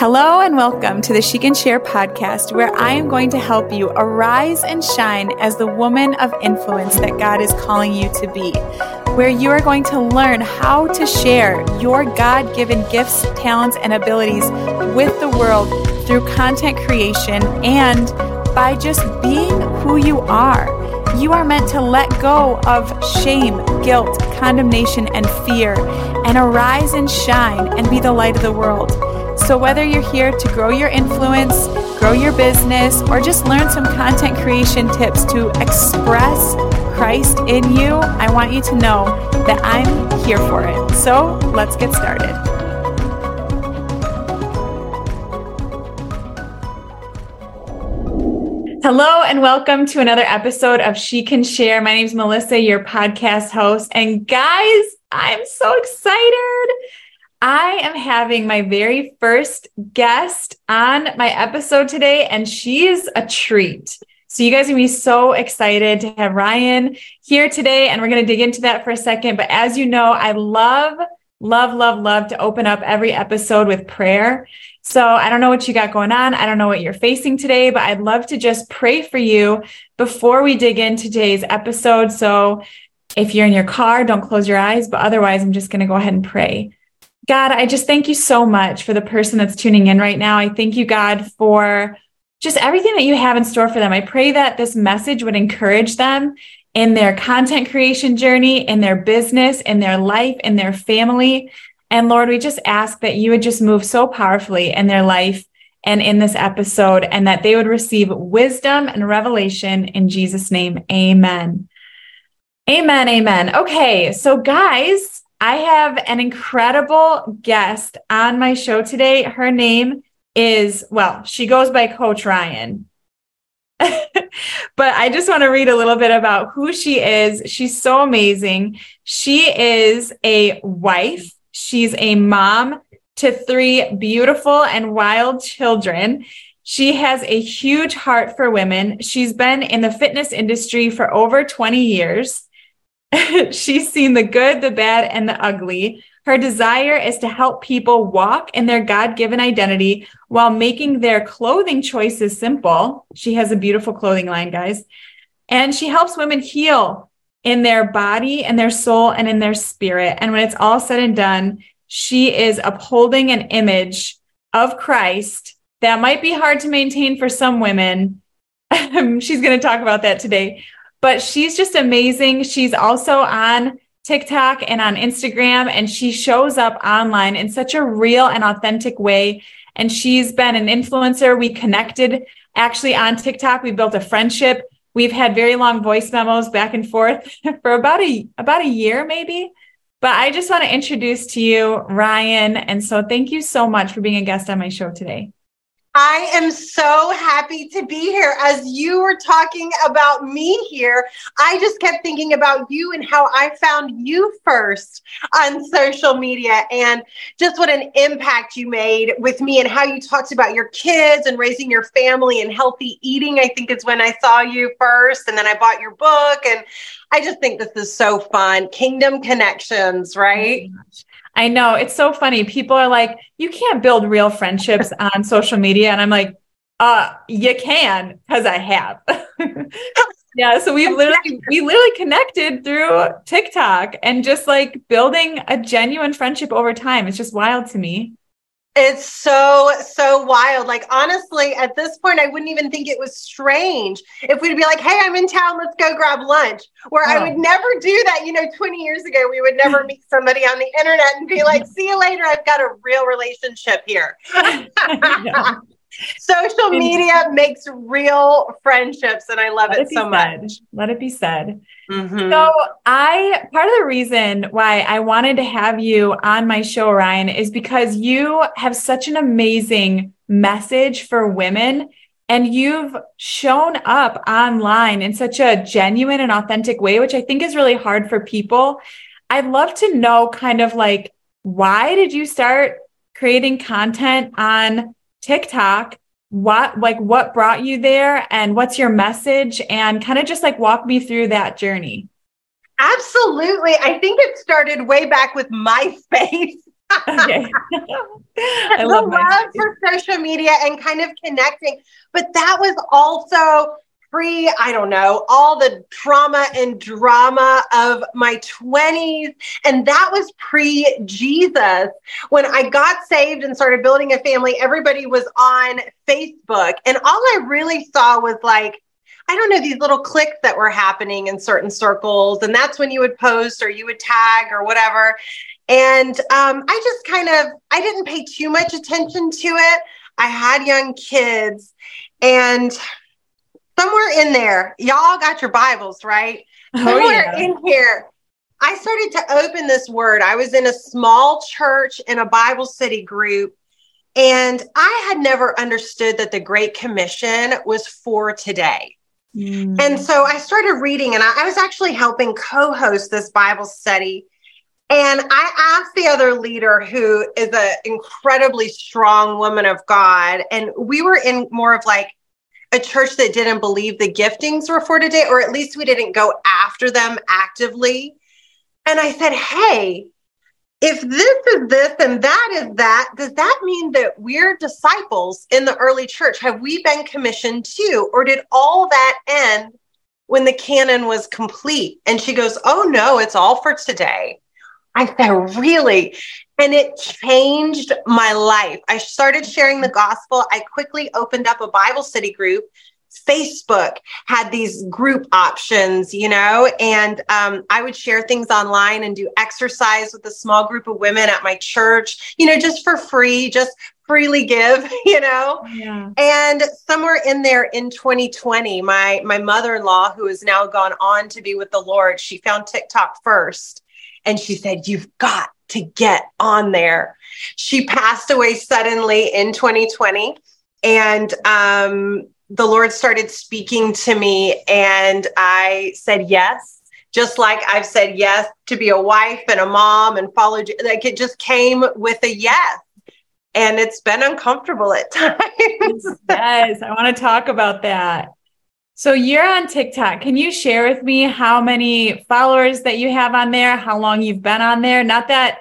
Hello and welcome to the She Can Share podcast, where I am going to help you arise and shine as the woman of influence that God is calling you to be. Where you are going to learn how to share your God given gifts, talents, and abilities with the world through content creation and by just being who you are. You are meant to let go of shame, guilt, condemnation, and fear, and arise and shine and be the light of the world. So, whether you're here to grow your influence, grow your business, or just learn some content creation tips to express Christ in you, I want you to know that I'm here for it. So, let's get started. Hello and welcome to another episode of She Can Share. My name is Melissa, your podcast host. And guys, I'm so excited. I am having my very first guest on my episode today, and she's a treat. So, you guys are going to be so excited to have Rian here today, and we're going to dig into that for a second. But as you know, I love, love, love, love to open up every episode with prayer. So, I don't know what you got going on. I don't know what you're facing today, but I'd love to just pray for you before we dig into today's episode. So, if you're in your car, don't close your eyes, but otherwise, I'm just going to go ahead and pray. God, I just thank you so much for the person that's tuning in right now. I thank you, God, for just everything that you have in store for them. I pray that this message would encourage them in their content creation journey, in their business, in their life, in their family. And Lord, we just ask that you would just move so powerfully in their life and in this episode, and that they would receive wisdom and revelation in Jesus' name. Amen. Amen. Amen. Okay. So, guys, I have an incredible guest on my show today. Her name is, well, she goes by Coach Rian. but I just want to read a little bit about who she is. She's so amazing. She is a wife, she's a mom to three beautiful and wild children. She has a huge heart for women. She's been in the fitness industry for over 20 years. She's seen the good, the bad, and the ugly. Her desire is to help people walk in their God given identity while making their clothing choices simple. She has a beautiful clothing line, guys. And she helps women heal in their body and their soul and in their spirit. And when it's all said and done, she is upholding an image of Christ that might be hard to maintain for some women. She's going to talk about that today but she's just amazing. She's also on TikTok and on Instagram, and she shows up online in such a real and authentic way. And she's been an influencer. We connected actually on TikTok. We built a friendship. We've had very long voice memos back and forth for about a about a year, maybe. But I just want to introduce to you Rian. And so thank you so much for being a guest on my show today. I am so happy to be here. As you were talking about me here, I just kept thinking about you and how I found you first on social media and just what an impact you made with me and how you talked about your kids and raising your family and healthy eating. I think is when I saw you first. And then I bought your book. And I just think this is so fun. Kingdom connections, right? I know it's so funny. People are like, you can't build real friendships on social media. And I'm like, uh, you can because I have. yeah. So we literally, we literally connected through TikTok and just like building a genuine friendship over time. It's just wild to me. It's so, so wild. Like, honestly, at this point, I wouldn't even think it was strange if we'd be like, hey, I'm in town, let's go grab lunch. Where oh. I would never do that. You know, 20 years ago, we would never meet somebody on the internet and be like, see you later. I've got a real relationship here. Social media makes real friendships, and I love Let it, it so said. much. Let it be said. Mm-hmm. So, I part of the reason why I wanted to have you on my show, Rian, is because you have such an amazing message for women. And you've shown up online in such a genuine and authentic way, which I think is really hard for people. I'd love to know kind of like, why did you start creating content on TikTok, what like what brought you there and what's your message and kind of just like walk me through that journey. Absolutely. I think it started way back with MySpace. okay. I love the love for social media and kind of connecting. But that was also pre, I don't know, all the trauma and drama of my 20s. And that was pre Jesus. When I got saved and started building a family, everybody was on Facebook. And all I really saw was like, I don't know, these little cliques that were happening in certain circles. And that's when you would post or you would tag or whatever. And um, I just kind of, I didn't pay too much attention to it. I had young kids and somewhere in there, y'all got your Bibles, right? Oh, somewhere yeah. in here, I started to open this word. I was in a small church in a Bible study group, and I had never understood that the Great Commission was for today. Mm. And so I started reading, and I, I was actually helping co host this Bible study. And I asked the other leader, who is an incredibly strong woman of God, and we were in more of like a church that didn't believe the giftings were for today, or at least we didn't go after them actively. And I said, Hey, if this is this and that is that, does that mean that we're disciples in the early church? Have we been commissioned too? Or did all that end when the canon was complete? And she goes, Oh, no, it's all for today. I said, Really? and it changed my life. I started sharing the gospel. I quickly opened up a Bible study group. Facebook had these group options, you know, and um, I would share things online and do exercise with a small group of women at my church, you know, just for free, just freely give, you know. Yeah. And somewhere in there in 2020, my my mother-in-law, who has now gone on to be with the Lord, she found TikTok first, and she said, "You've got to get on there. She passed away suddenly in 2020. And um, the Lord started speaking to me, and I said yes, just like I've said yes to be a wife and a mom and follow. Like it just came with a yes. And it's been uncomfortable at times. yes, I want to talk about that. So you're on TikTok. Can you share with me how many followers that you have on there, how long you've been on there? Not that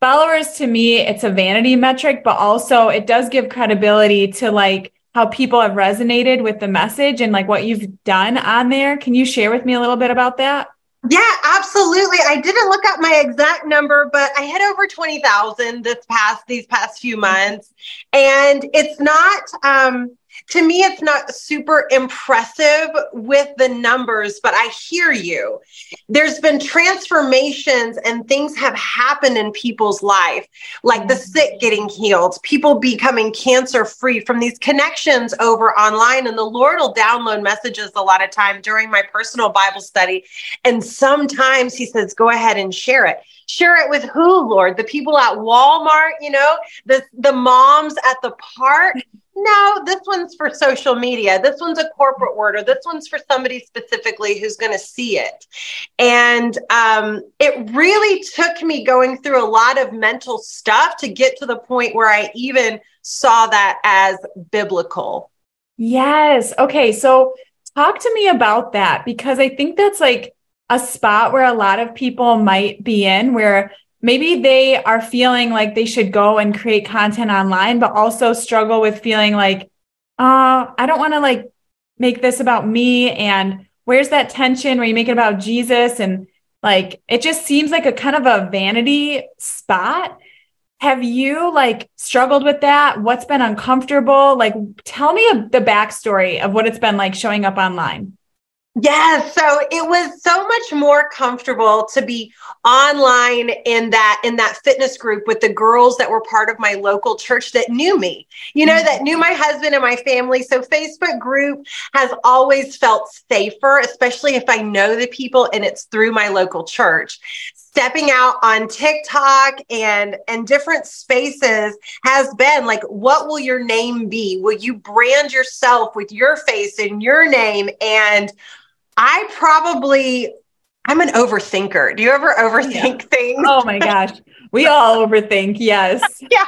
followers to me, it's a vanity metric, but also it does give credibility to like how people have resonated with the message and like what you've done on there. Can you share with me a little bit about that? Yeah, absolutely. I didn't look up my exact number, but I had over 20,000 this past these past few months. And it's not um to me, it's not super impressive with the numbers, but I hear you. There's been transformations and things have happened in people's life, like the mm-hmm. sick getting healed, people becoming cancer free from these connections over online. And the Lord will download messages a lot of time during my personal Bible study. And sometimes He says, go ahead and share it share it with who lord the people at walmart you know the the moms at the park no, this one's for social media. This one's a corporate word, or this one's for somebody specifically who's going to see it. And um, it really took me going through a lot of mental stuff to get to the point where I even saw that as biblical. Yes. Okay. So talk to me about that because I think that's like a spot where a lot of people might be in where maybe they are feeling like they should go and create content online, but also struggle with feeling like, uh, I don't want to like make this about me. And where's that tension where you make it about Jesus? And like, it just seems like a kind of a vanity spot. Have you like struggled with that? What's been uncomfortable? Like, tell me the backstory of what it's been like showing up online. Yeah, so it was so much more comfortable to be online in that in that fitness group with the girls that were part of my local church that knew me. You know, that knew my husband and my family. So Facebook group has always felt safer, especially if I know the people and it's through my local church stepping out on TikTok and and different spaces has been like what will your name be? Will you brand yourself with your face and your name and I probably I'm an overthinker. Do you ever overthink yeah. things? Oh my gosh. We all overthink. Yes. yeah.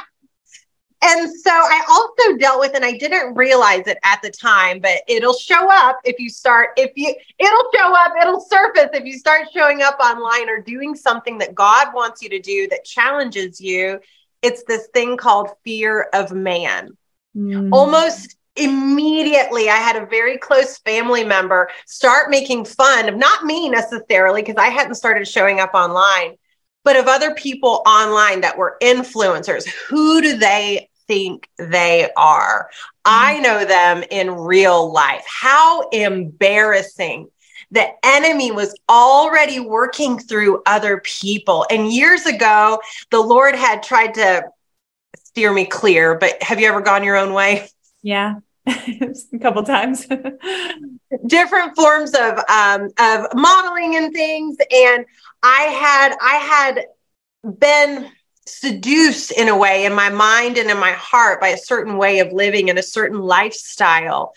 And so I also dealt with, and I didn't realize it at the time, but it'll show up if you start, if you, it'll show up, it'll surface if you start showing up online or doing something that God wants you to do that challenges you. It's this thing called fear of man. Mm. Almost immediately I had a very close family member start making fun of not me necessarily, because I hadn't started showing up online, but of other people online that were influencers. Who do they think they are? I mm-hmm. know them in real life. How embarrassing. The enemy was already working through other people. And years ago, the Lord had tried to steer me clear, but have you ever gone your own way? Yeah. a couple times. Different forms of um, of modeling and things. And i had i had been seduced in a way in my mind and in my heart by a certain way of living and a certain lifestyle.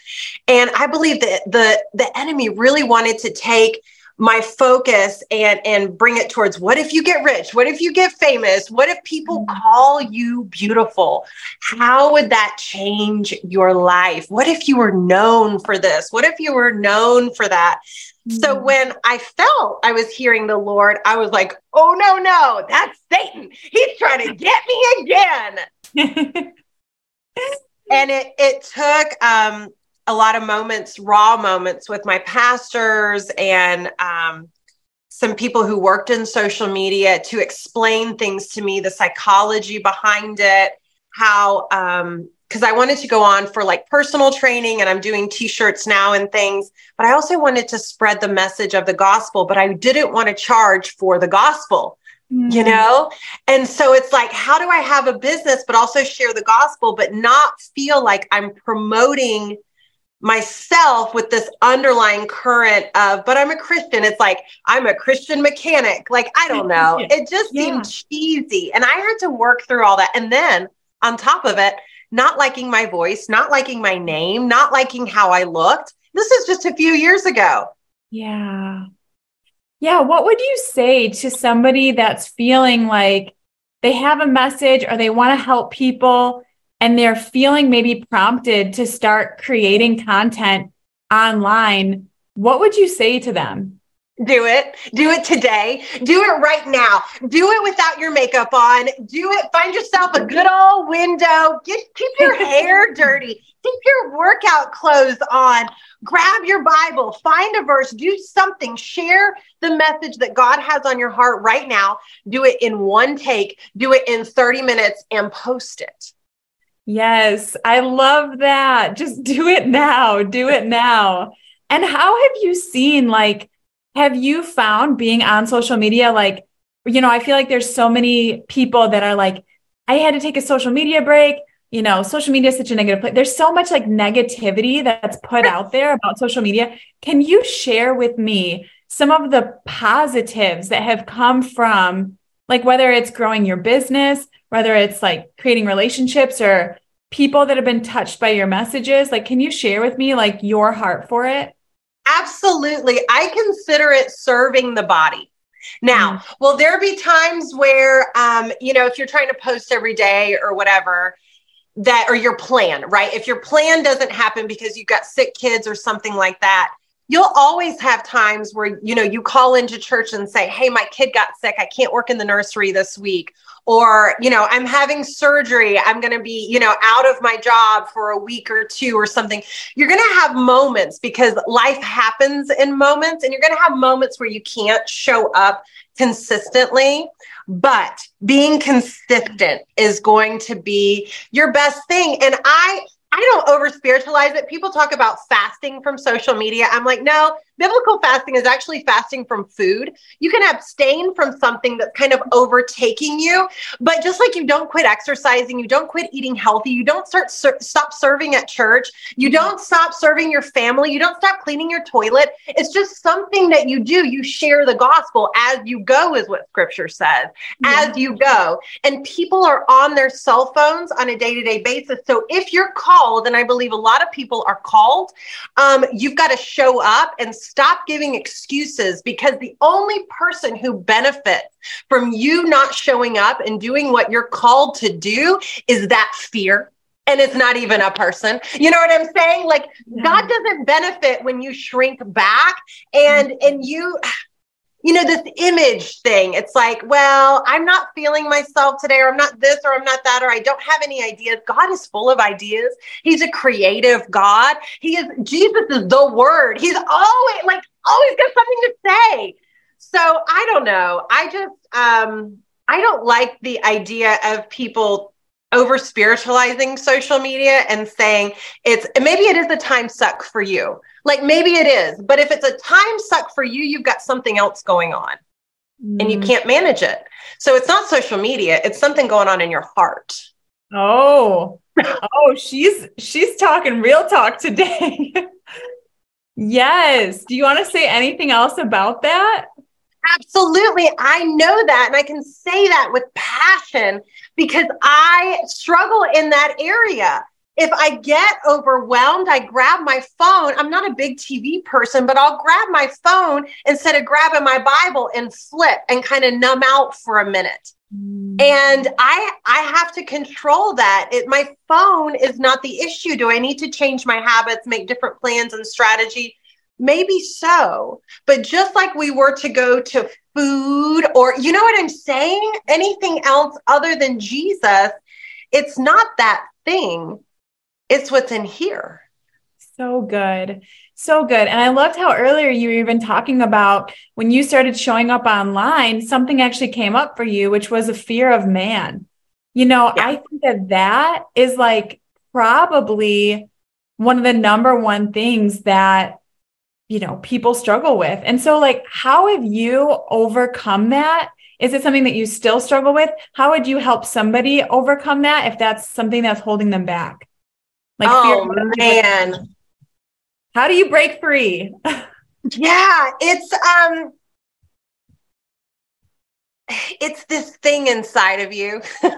And i believe that the the enemy really wanted to take my focus and and bring it towards what if you get rich what if you get famous what if people mm-hmm. call you beautiful how would that change your life what if you were known for this what if you were known for that so mm-hmm. when I felt I was hearing the Lord, I was like, oh, no, no, that's Satan. He's trying to get me again. and it, it took um, a lot of moments, raw moments with my pastors and um, some people who worked in social media to explain things to me, the psychology behind it, how um, because I wanted to go on for like personal training and I'm doing t shirts now and things, but I also wanted to spread the message of the gospel, but I didn't want to charge for the gospel. Mm-hmm. You know? And so it's like, how do I have a business, but also share the gospel, but not feel like I'm promoting myself with this underlying current of, but I'm a Christian. It's like, I'm a Christian mechanic. Like, I don't know. It just yeah. seemed cheesy. And I had to work through all that. And then on top of it, not liking my voice, not liking my name, not liking how I looked. This is just a few years ago. Yeah. Yeah. What would you say to somebody that's feeling like they have a message or they want to help people and they're feeling maybe prompted to start creating content online? What would you say to them? Do it. Do it today. Do it right now. Do it without your makeup on. Do it. Find yourself a good old window. Get, keep your hair dirty. Keep your workout clothes on. Grab your Bible. Find a verse. Do something. Share the message that God has on your heart right now. Do it in one take. Do it in 30 minutes and post it. Yes, I love that. Just do it now. Do it now. And how have you seen like, have you found being on social media, like, you know, I feel like there's so many people that are like, I had to take a social media break. You know, social media is such a negative place. There's so much like negativity that's put out there about social media. Can you share with me some of the positives that have come from like whether it's growing your business, whether it's like creating relationships or people that have been touched by your messages? Like, can you share with me like your heart for it? Absolutely. I consider it serving the body. Now, mm. will there be times where, um, you know, if you're trying to post every day or whatever, that or your plan, right? If your plan doesn't happen because you've got sick kids or something like that, you'll always have times where you know you call into church and say hey my kid got sick. I can't work in the nursery this week. Or you know i'm having surgery. I'm going to be you know out of my job for a week or two or something. You're going to have moments because life happens in moments and you're going to have moments where you can't show up consistently. But being consistent is going to be your best thing. And i I don't over spiritualize it. People talk about fasting from social media. I'm like, no, biblical fasting is actually fasting from food. You can abstain from something that's kind of overtaking you, but just like you don't quit exercising, you don't quit eating healthy, you don't start ser- stop serving at church, you don't stop serving your family, you don't stop cleaning your toilet. It's just something that you do. You share the gospel as you go, is what scripture says, yeah. as you go. And people are on their cell phones on a day to day basis. So if you're called called, and I believe a lot of people are called, um, you've got to show up and stop giving excuses because the only person who benefits from you not showing up and doing what you're called to do is that fear and it's not even a person. You know what I'm saying? Like yeah. God doesn't benefit when you shrink back and and you you know this image thing. It's like, well, I'm not feeling myself today or I'm not this or I'm not that or I don't have any ideas. God is full of ideas. He's a creative God. He is Jesus is the word. He's always like always got something to say. So, I don't know. I just um I don't like the idea of people over spiritualizing social media and saying it's maybe it is a time suck for you. Like maybe it is, but if it's a time suck for you, you've got something else going on mm. and you mm. can't manage it. So it's not social media, it's something going on in your heart. Oh. oh, she's she's talking real talk today. yes. Do you want to say anything else about that? Absolutely. I know that. And I can say that with passion because I struggle in that area. If I get overwhelmed, I grab my phone. I'm not a big TV person, but I'll grab my phone instead of grabbing my Bible and flip and kind of numb out for a minute. Mm. And I I have to control that. It, my phone is not the issue. Do I need to change my habits, make different plans and strategy? Maybe so. But just like we were to go to food or, you know what I'm saying? Anything else other than Jesus, it's not that thing, it's what's in here. So good. So good. And I loved how earlier you were even talking about when you started showing up online, something actually came up for you, which was a fear of man. You know, yeah. I think that that is like probably one of the number one things that you know people struggle with and so like how have you overcome that is it something that you still struggle with how would you help somebody overcome that if that's something that's holding them back like oh man. how do you break free? Yeah it's um it's this thing inside of you.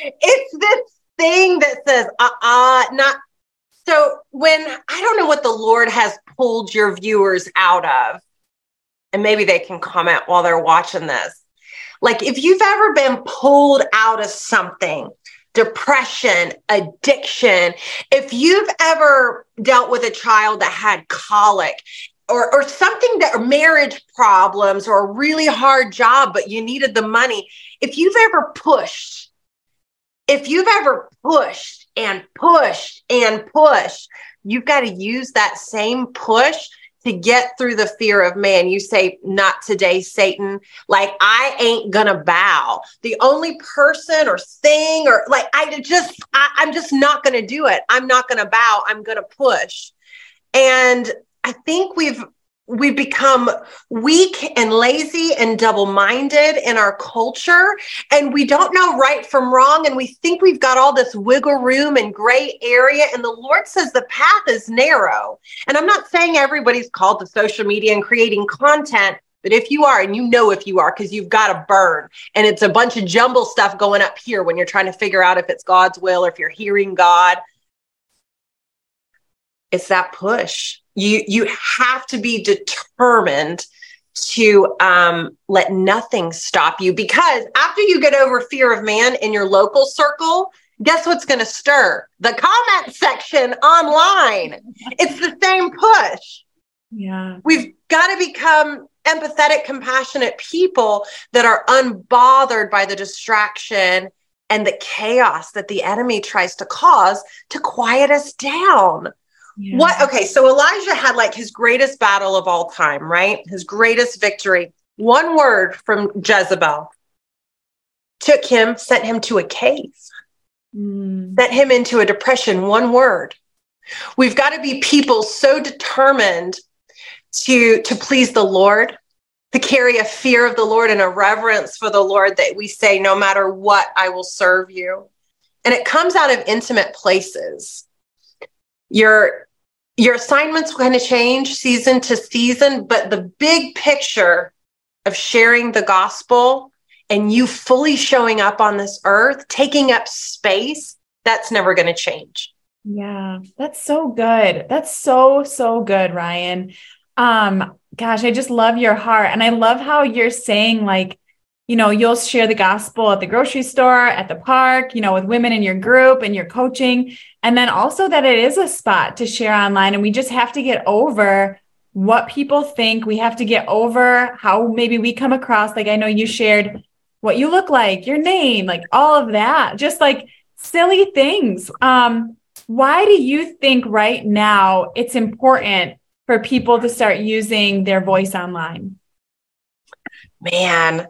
It's this thing that says uh-uh not so when I don't know what the Lord has pulled your viewers out of, and maybe they can comment while they're watching this. Like if you've ever been pulled out of something, depression, addiction, if you've ever dealt with a child that had colic or, or something that or marriage problems or a really hard job, but you needed the money, if you've ever pushed, if you've ever pushed and pushed and pushed. You've got to use that same push to get through the fear of man. You say, Not today, Satan. Like, I ain't gonna bow. The only person or thing, or like, I just, I, I'm just not gonna do it. I'm not gonna bow. I'm gonna push. And I think we've we become weak and lazy and double minded in our culture. And we don't know right from wrong. And we think we've got all this wiggle room and gray area. And the Lord says the path is narrow. And I'm not saying everybody's called to social media and creating content. But if you are, and you know if you are, because you've got to burn, and it's a bunch of jumble stuff going up here when you're trying to figure out if it's God's will or if you're hearing God, it's that push. You you have to be determined to um, let nothing stop you because after you get over fear of man in your local circle guess what's going to stir? The comment section online. It's the same push. Yeah. We've got to become empathetic compassionate people that are unbothered by the distraction and the chaos that the enemy tries to cause to quiet us down yeah. What? Okay, so Elijah had like his greatest battle of all time, right? His greatest victory. One word from Jezebel took him, sent him to a cave, mm. sent him into a depression. One word. We've got to be people so determined to to please the Lord, to carry a fear of the Lord and a reverence for the Lord that we say, no matter what, I will serve you. And it comes out of intimate places. Your your assignments going to change season to season, but the big picture of sharing the gospel and you fully showing up on this earth, taking up space that's never going to change. Yeah, that's so good. That's so, so good, Rian. Um, gosh, I just love your heart. And I love how you're saying, like, you know, you'll share the gospel at the grocery store, at the park, you know, with women in your group and your coaching. And then also that it is a spot to share online. And we just have to get over what people think. We have to get over how maybe we come across. Like, I know you shared what you look like, your name, like all of that, just like silly things. Um, why do you think right now it's important for people to start using their voice online? Man,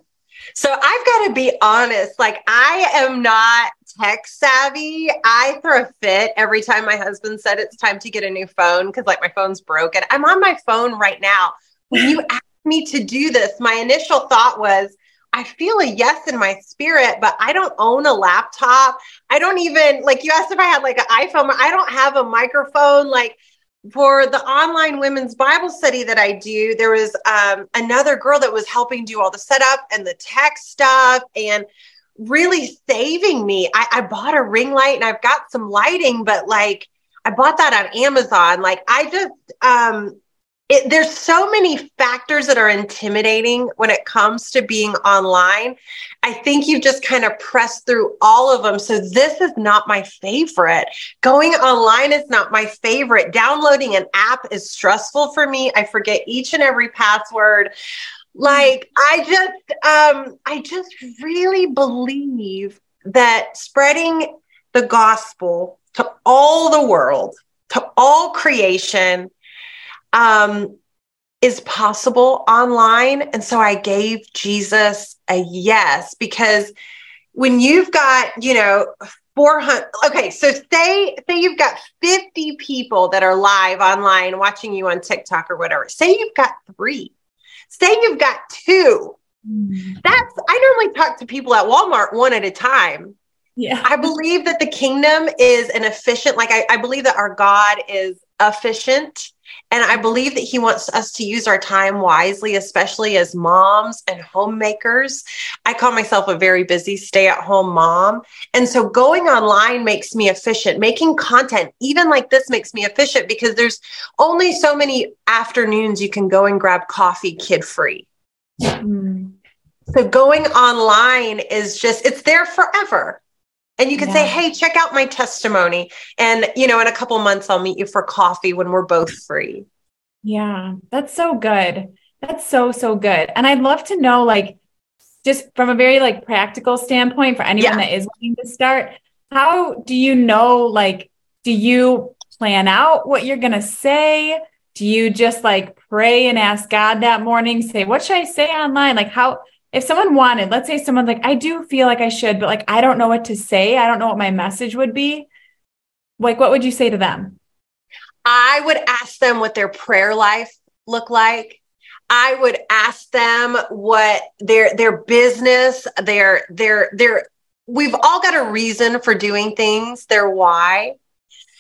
so I've got to be honest, like I am not tech savvy. I throw a fit every time my husband said it's time to get a new phone because like my phone's broken. I'm on my phone right now. When you asked me to do this, my initial thought was, I feel a yes in my spirit, but I don't own a laptop. I don't even like you asked if I had like an iPhone. I don't have a microphone. Like for the online women's Bible study that I do, there was um, another girl that was helping do all the setup and the tech stuff and really saving me. I, I bought a ring light and I've got some lighting, but like I bought that on Amazon. Like I just um it, there's so many factors that are intimidating when it comes to being online. I think you've just kind of pressed through all of them. So this is not my favorite. Going online is not my favorite. Downloading an app is stressful for me. I forget each and every password. Like I just um I just really believe that spreading the gospel to all the world, to all creation um, is possible online. And so I gave Jesus a yes because when you've got, you know, 400 okay so say say you've got 50 people that are live online watching you on tiktok or whatever. Say you've got three. Say you've got two. Mm. that's i normally talk to people at walmart one at a time. Yeah. I believe that the kingdom is an efficient like I, I believe that our god is efficient and I believe that he wants us to use our time wisely, especially as moms and homemakers. I call myself a very busy stay at home mom. And so going online makes me efficient. Making content, even like this, makes me efficient because there's only so many afternoons you can go and grab coffee kid free. Mm. So going online is just, it's there forever. And you can yeah. say, hey, check out my testimony. And, you know, in a couple months, I'll meet you for coffee when we're both free. Yeah, that's so good. That's so, so good. And I'd love to know, like, just from a very like practical standpoint for anyone yeah. that is looking to start, how do you know, like, do you plan out what you're going to say? Do you just like pray and ask God that morning, say, what should I say online? Like, how, if someone wanted, let's say someone's like, I do feel like I should, but like, I don't know what to say. I don't know what my message would be. Like, what would you say to them? I would ask them what their prayer life looked like. I would ask them what their their business, their their their we've all got a reason for doing things, their why.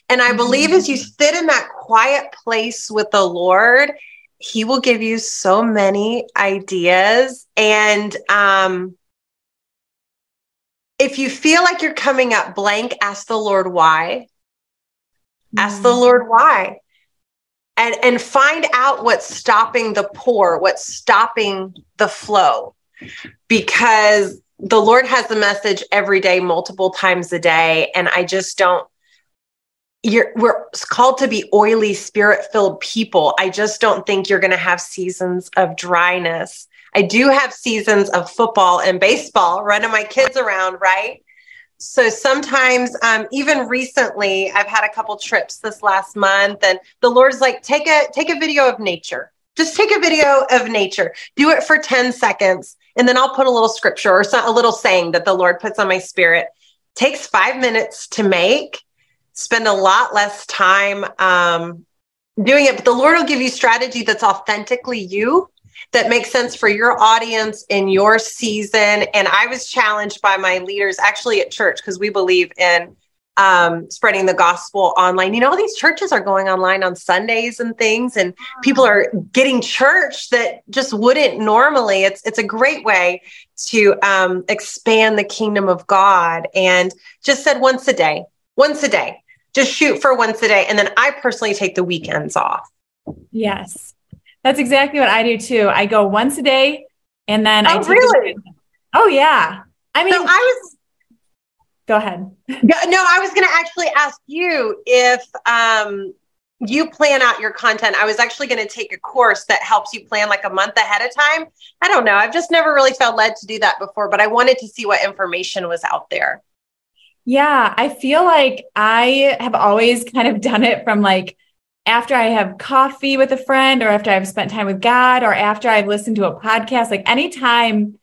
And I believe as you mm-hmm. sit in that quiet place with the Lord, he will give you so many ideas and um if you feel like you're coming up blank ask the lord why mm. ask the mm. lord why and and find out what's stopping the pour what's stopping the flow because the lord has a message every day multiple times a day and i just don't you're we're called to be oily spirit filled people. I just don't think you're going to have seasons of dryness. I do have seasons of football and baseball running my kids around right? So sometimes um, even recently i've had a couple trips this last month and the lord's like take a take a video of nature. Just take a video of nature. Do it for 10 seconds and then i'll put a little scripture or some, a little saying that the lord puts on my spirit. Takes five minutes to make spend a lot less time um, doing it. But the Lord will give you strategy that's authentically you, that makes sense for your audience in your season. And I was challenged by my leaders actually at church because we believe in um, spreading the gospel online. You know, these churches are going online on Sundays and things, and people are getting church that just wouldn't normally. It's it's a great way to um, expand the kingdom of God. And just said once a day, once a day. Just shoot for once a day. And then I personally take the weekends off. Yes. That's exactly what I do too. I go once a day and then oh, I take really? Oh yeah. I mean so I was go ahead. no, I was gonna actually ask you if um you plan out your content. I was actually going to take a course that helps you plan like a month ahead of time. I don't know. I've just never really felt led to do that before, but I wanted to see what information was out there. Yeah, I feel like I have always kind of done it from like after I have coffee with a friend or after I've spent time with God or after I've listened to a podcast, like anytime,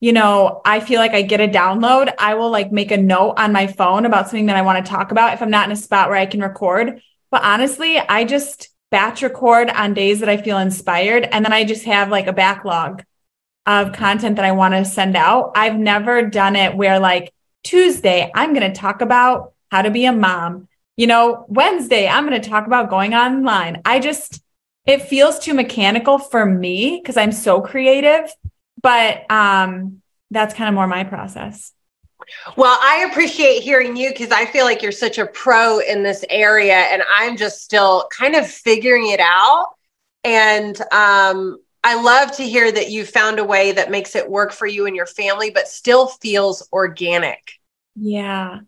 you know, I feel like I get a download, I will like make a note on my phone about something that I want to talk about if I'm not in a spot where I can record. But honestly, I just batch record on days that I feel inspired. And then I just have like a backlog of content that I want to send out. I've never done it where like Tuesday, I'm going to talk about how to be a mom. You know, Wednesday, I'm going to talk about going online. I just, it feels too mechanical for me because I'm so creative, but um, that's kind of more my process. Well, I appreciate hearing you because I feel like you're such a pro in this area, and I'm just still kind of figuring it out. And um, I love to hear that you found a way that makes it work for you and your family, but still feels organic. Yeah.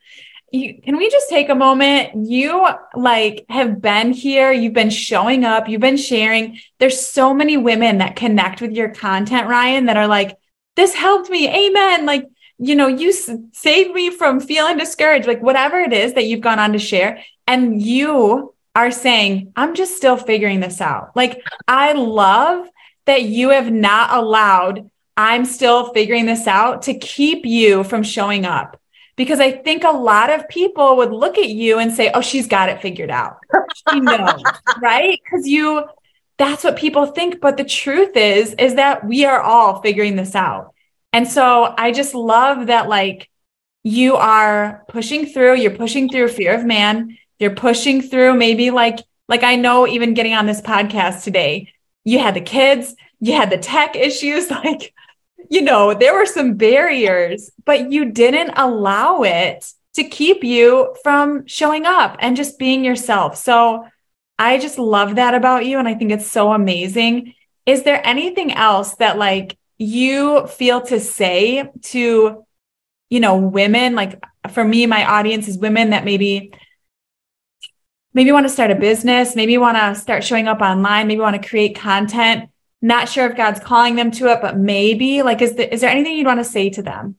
You, can we just take a moment? You like have been here, you've been showing up, you've been sharing. There's so many women that connect with your content, Rian, that are like, this helped me. Amen. Like, you know, you saved me from feeling discouraged, like whatever it is that you've gone on to share. And you are saying, I'm just still figuring this out. Like, I love that you have not allowed, I'm still figuring this out to keep you from showing up. Because I think a lot of people would look at you and say, oh, she's got it figured out. She knows, right? Because you, that's what people think. But the truth is, is that we are all figuring this out. And so I just love that, like, you are pushing through, you're pushing through fear of man, you're pushing through maybe like, like I know even getting on this podcast today, you had the kids, you had the tech issues, like, you know, there were some barriers, but you didn't allow it to keep you from showing up and just being yourself. So I just love that about you. And I think it's so amazing. Is there anything else that, like, you feel to say to, you know, women? Like for me, my audience is women that maybe maybe want to start a business, maybe want to start showing up online, maybe want to create content. Not sure if God's calling them to it, but maybe like is, the, is there anything you'd want to say to them?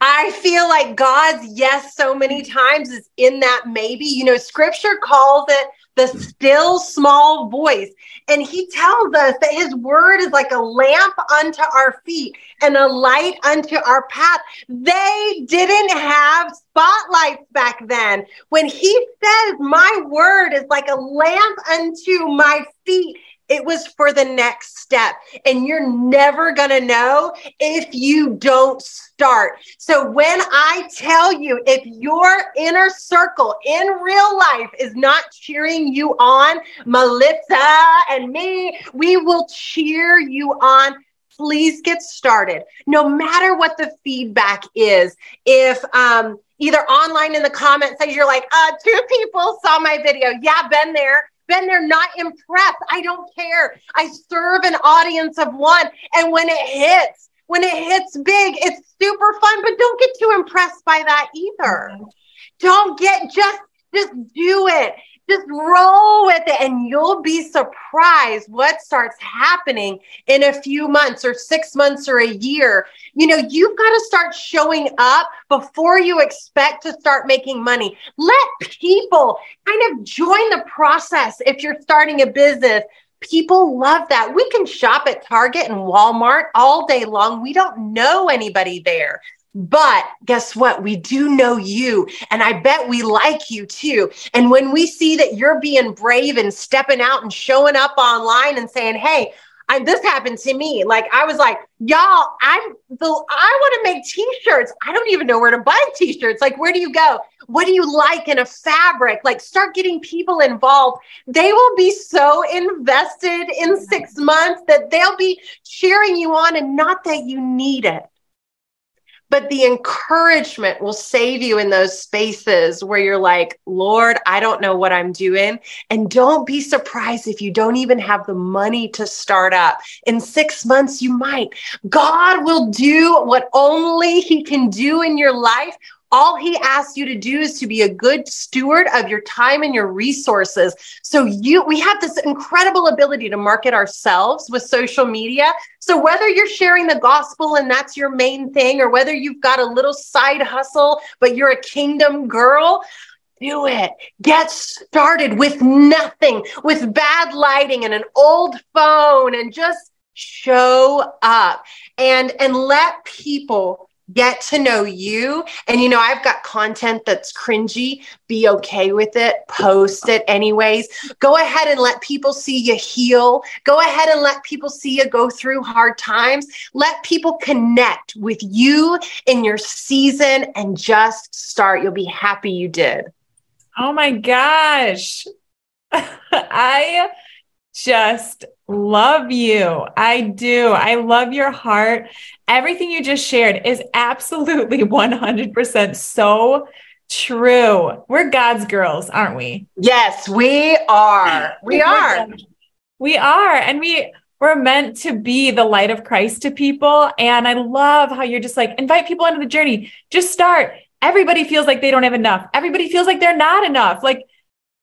I feel like God's yes so many times is in that maybe. You know, scripture calls it the still small voice. And he tells us that his word is like a lamp unto our feet and a light unto our path. They didn't have spotlights back then. When he says, My word is like a lamp unto my feet it was for the next step. And you're never going to know if you don't start. So when I tell you, if your inner circle in real life is not cheering you on, Melissa and me, we will cheer you on please get started no matter what the feedback is if um, either online in the comments says you're like uh, two people saw my video yeah been there been there, not impressed. I don't care. I serve an audience of one. And when it hits, when it hits big, it's super fun, but don't get too impressed by that either. Mm-hmm. Don't get just just do it. Just roll with it and you'll be surprised what starts happening in a few months or six months or a year. You know, you've got to start showing up before you expect to start making money. Let people kind of join the process if you're starting a business. People love that. We can shop at Target and Walmart all day long. We don't know anybody there. But guess what? We do know you, and I bet we like you too. And when we see that you're being brave and stepping out and showing up online and saying, Hey, I, this happened to me. Like I was like, y'all, I'm the I want to make t-shirts. I don't even know where to buy t-shirts. Like, where do you go? What do you like in a fabric? Like, start getting people involved. They will be so invested in six months that they'll be cheering you on and not that you need it but the encouragement will save you in those spaces where you're like, Lord, I don't know what I'm doing. And don't be surprised if you don't even have the money to start up. In six months, you might. God will do what only He can do in your life all he asks you to do is to be a good steward of your time and your resources. So you we have this incredible ability to market ourselves with social media. So whether you're sharing the gospel and that's your main thing or whether you've got a little side hustle but you're a kingdom girl, do it. Get started with nothing, with bad lighting and an old phone and just show up and and let people get to know you. And, you know, I've got content that's cringy. Be okay with it. Post it anyways. Go ahead and let people see you heal. Go ahead and let people see you go through hard times. Let people connect with you in your season and just start. You'll be happy you did. Oh my gosh. I just love you. I do. I love your heart. Everything you just shared is absolutely 100% so true. We're God's girls, aren't we? Yes, we are. We are. We are. And we, we're meant to be the light of Christ to people. And I love how you're just like, invite people into the journey. Just start. Everybody feels like they don't have enough. Everybody feels like they're not enough. Like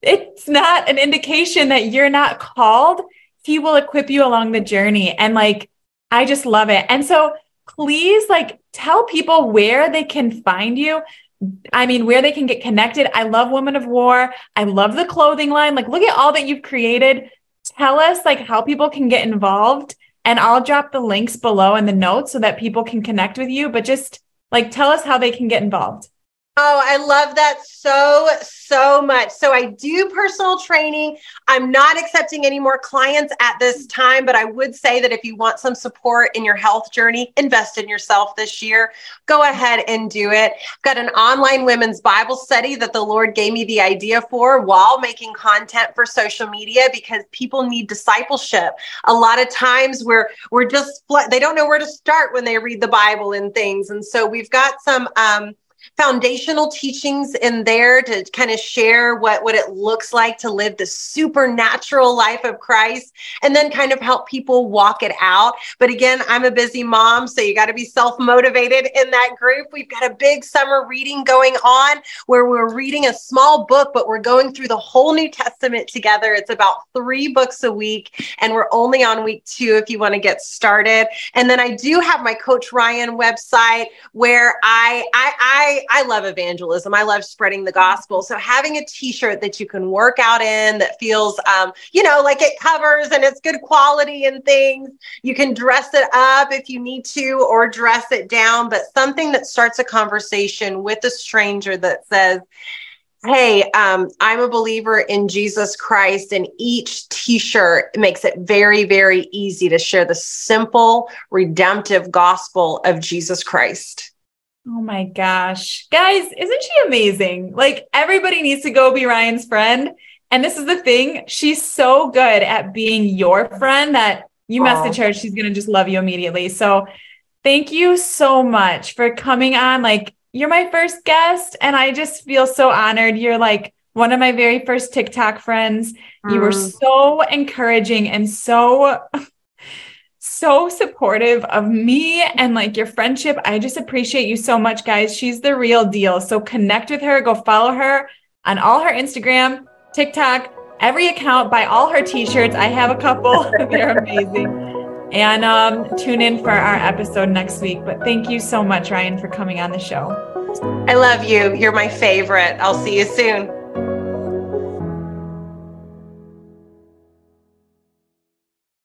it's not an indication that you're not called. He will equip you along the journey. And like, I just love it. And so please like tell people where they can find you. I mean, where they can get connected. I love Women of War. I love the clothing line. Like, look at all that you've created. Tell us like how people can get involved. And I'll drop the links below in the notes so that people can connect with you. But just like tell us how they can get involved. Oh, I love that so, so much. So I do personal training. I'm not accepting any more clients at this time, but I would say that if you want some support in your health journey, invest in yourself this year. Go ahead and do it. I've got an online women's Bible study that the Lord gave me the idea for while making content for social media because people need discipleship. A lot of times we're we're just they don't know where to start when they read the Bible and things. And so we've got some um foundational teachings in there to kind of share what, what it looks like to live the supernatural life of Christ and then kind of help people walk it out. But again, I'm a busy mom, so you got to be self motivated in that group. We've got a big summer reading going on where we're reading a small book, but we're going through the whole New Testament together. It's about three books a week, and we're only on week two if you want to get started. And then I do have my Coach Rian website where I I I I love evangelism. I love spreading the gospel. So having a t-shirt that you can work out in that feels um, you know, like it covers and it's good quality and things. You can dress it up if you need to or dress it down, but something that starts a conversation with a stranger that says, Hey, um, I'm a believer in Jesus Christ, and each t shirt makes it very, very easy to share the simple, redemptive gospel of Jesus Christ. Oh my gosh. Guys, isn't she amazing? Like everybody needs to go be Rian's friend. And this is the thing, she's so good at being your friend that you message her, she's going to just love you immediately. So thank you so much for coming on. Like you're my first guest and I just feel so honored. You're like one of my very first TikTok friends. Mm. You were mm. so encouraging and so so supportive of me and like your friendship. I just appreciate you so much, guys. She's the real deal. So connect with her, go follow her on all her Instagram, TikTok, every account, buy all her t-shirts. I have a couple. They're amazing. And um, tune in for our episode next week. But thank you so much, Rian, for coming on the show. I love you. You're my favorite. I'll see you soon.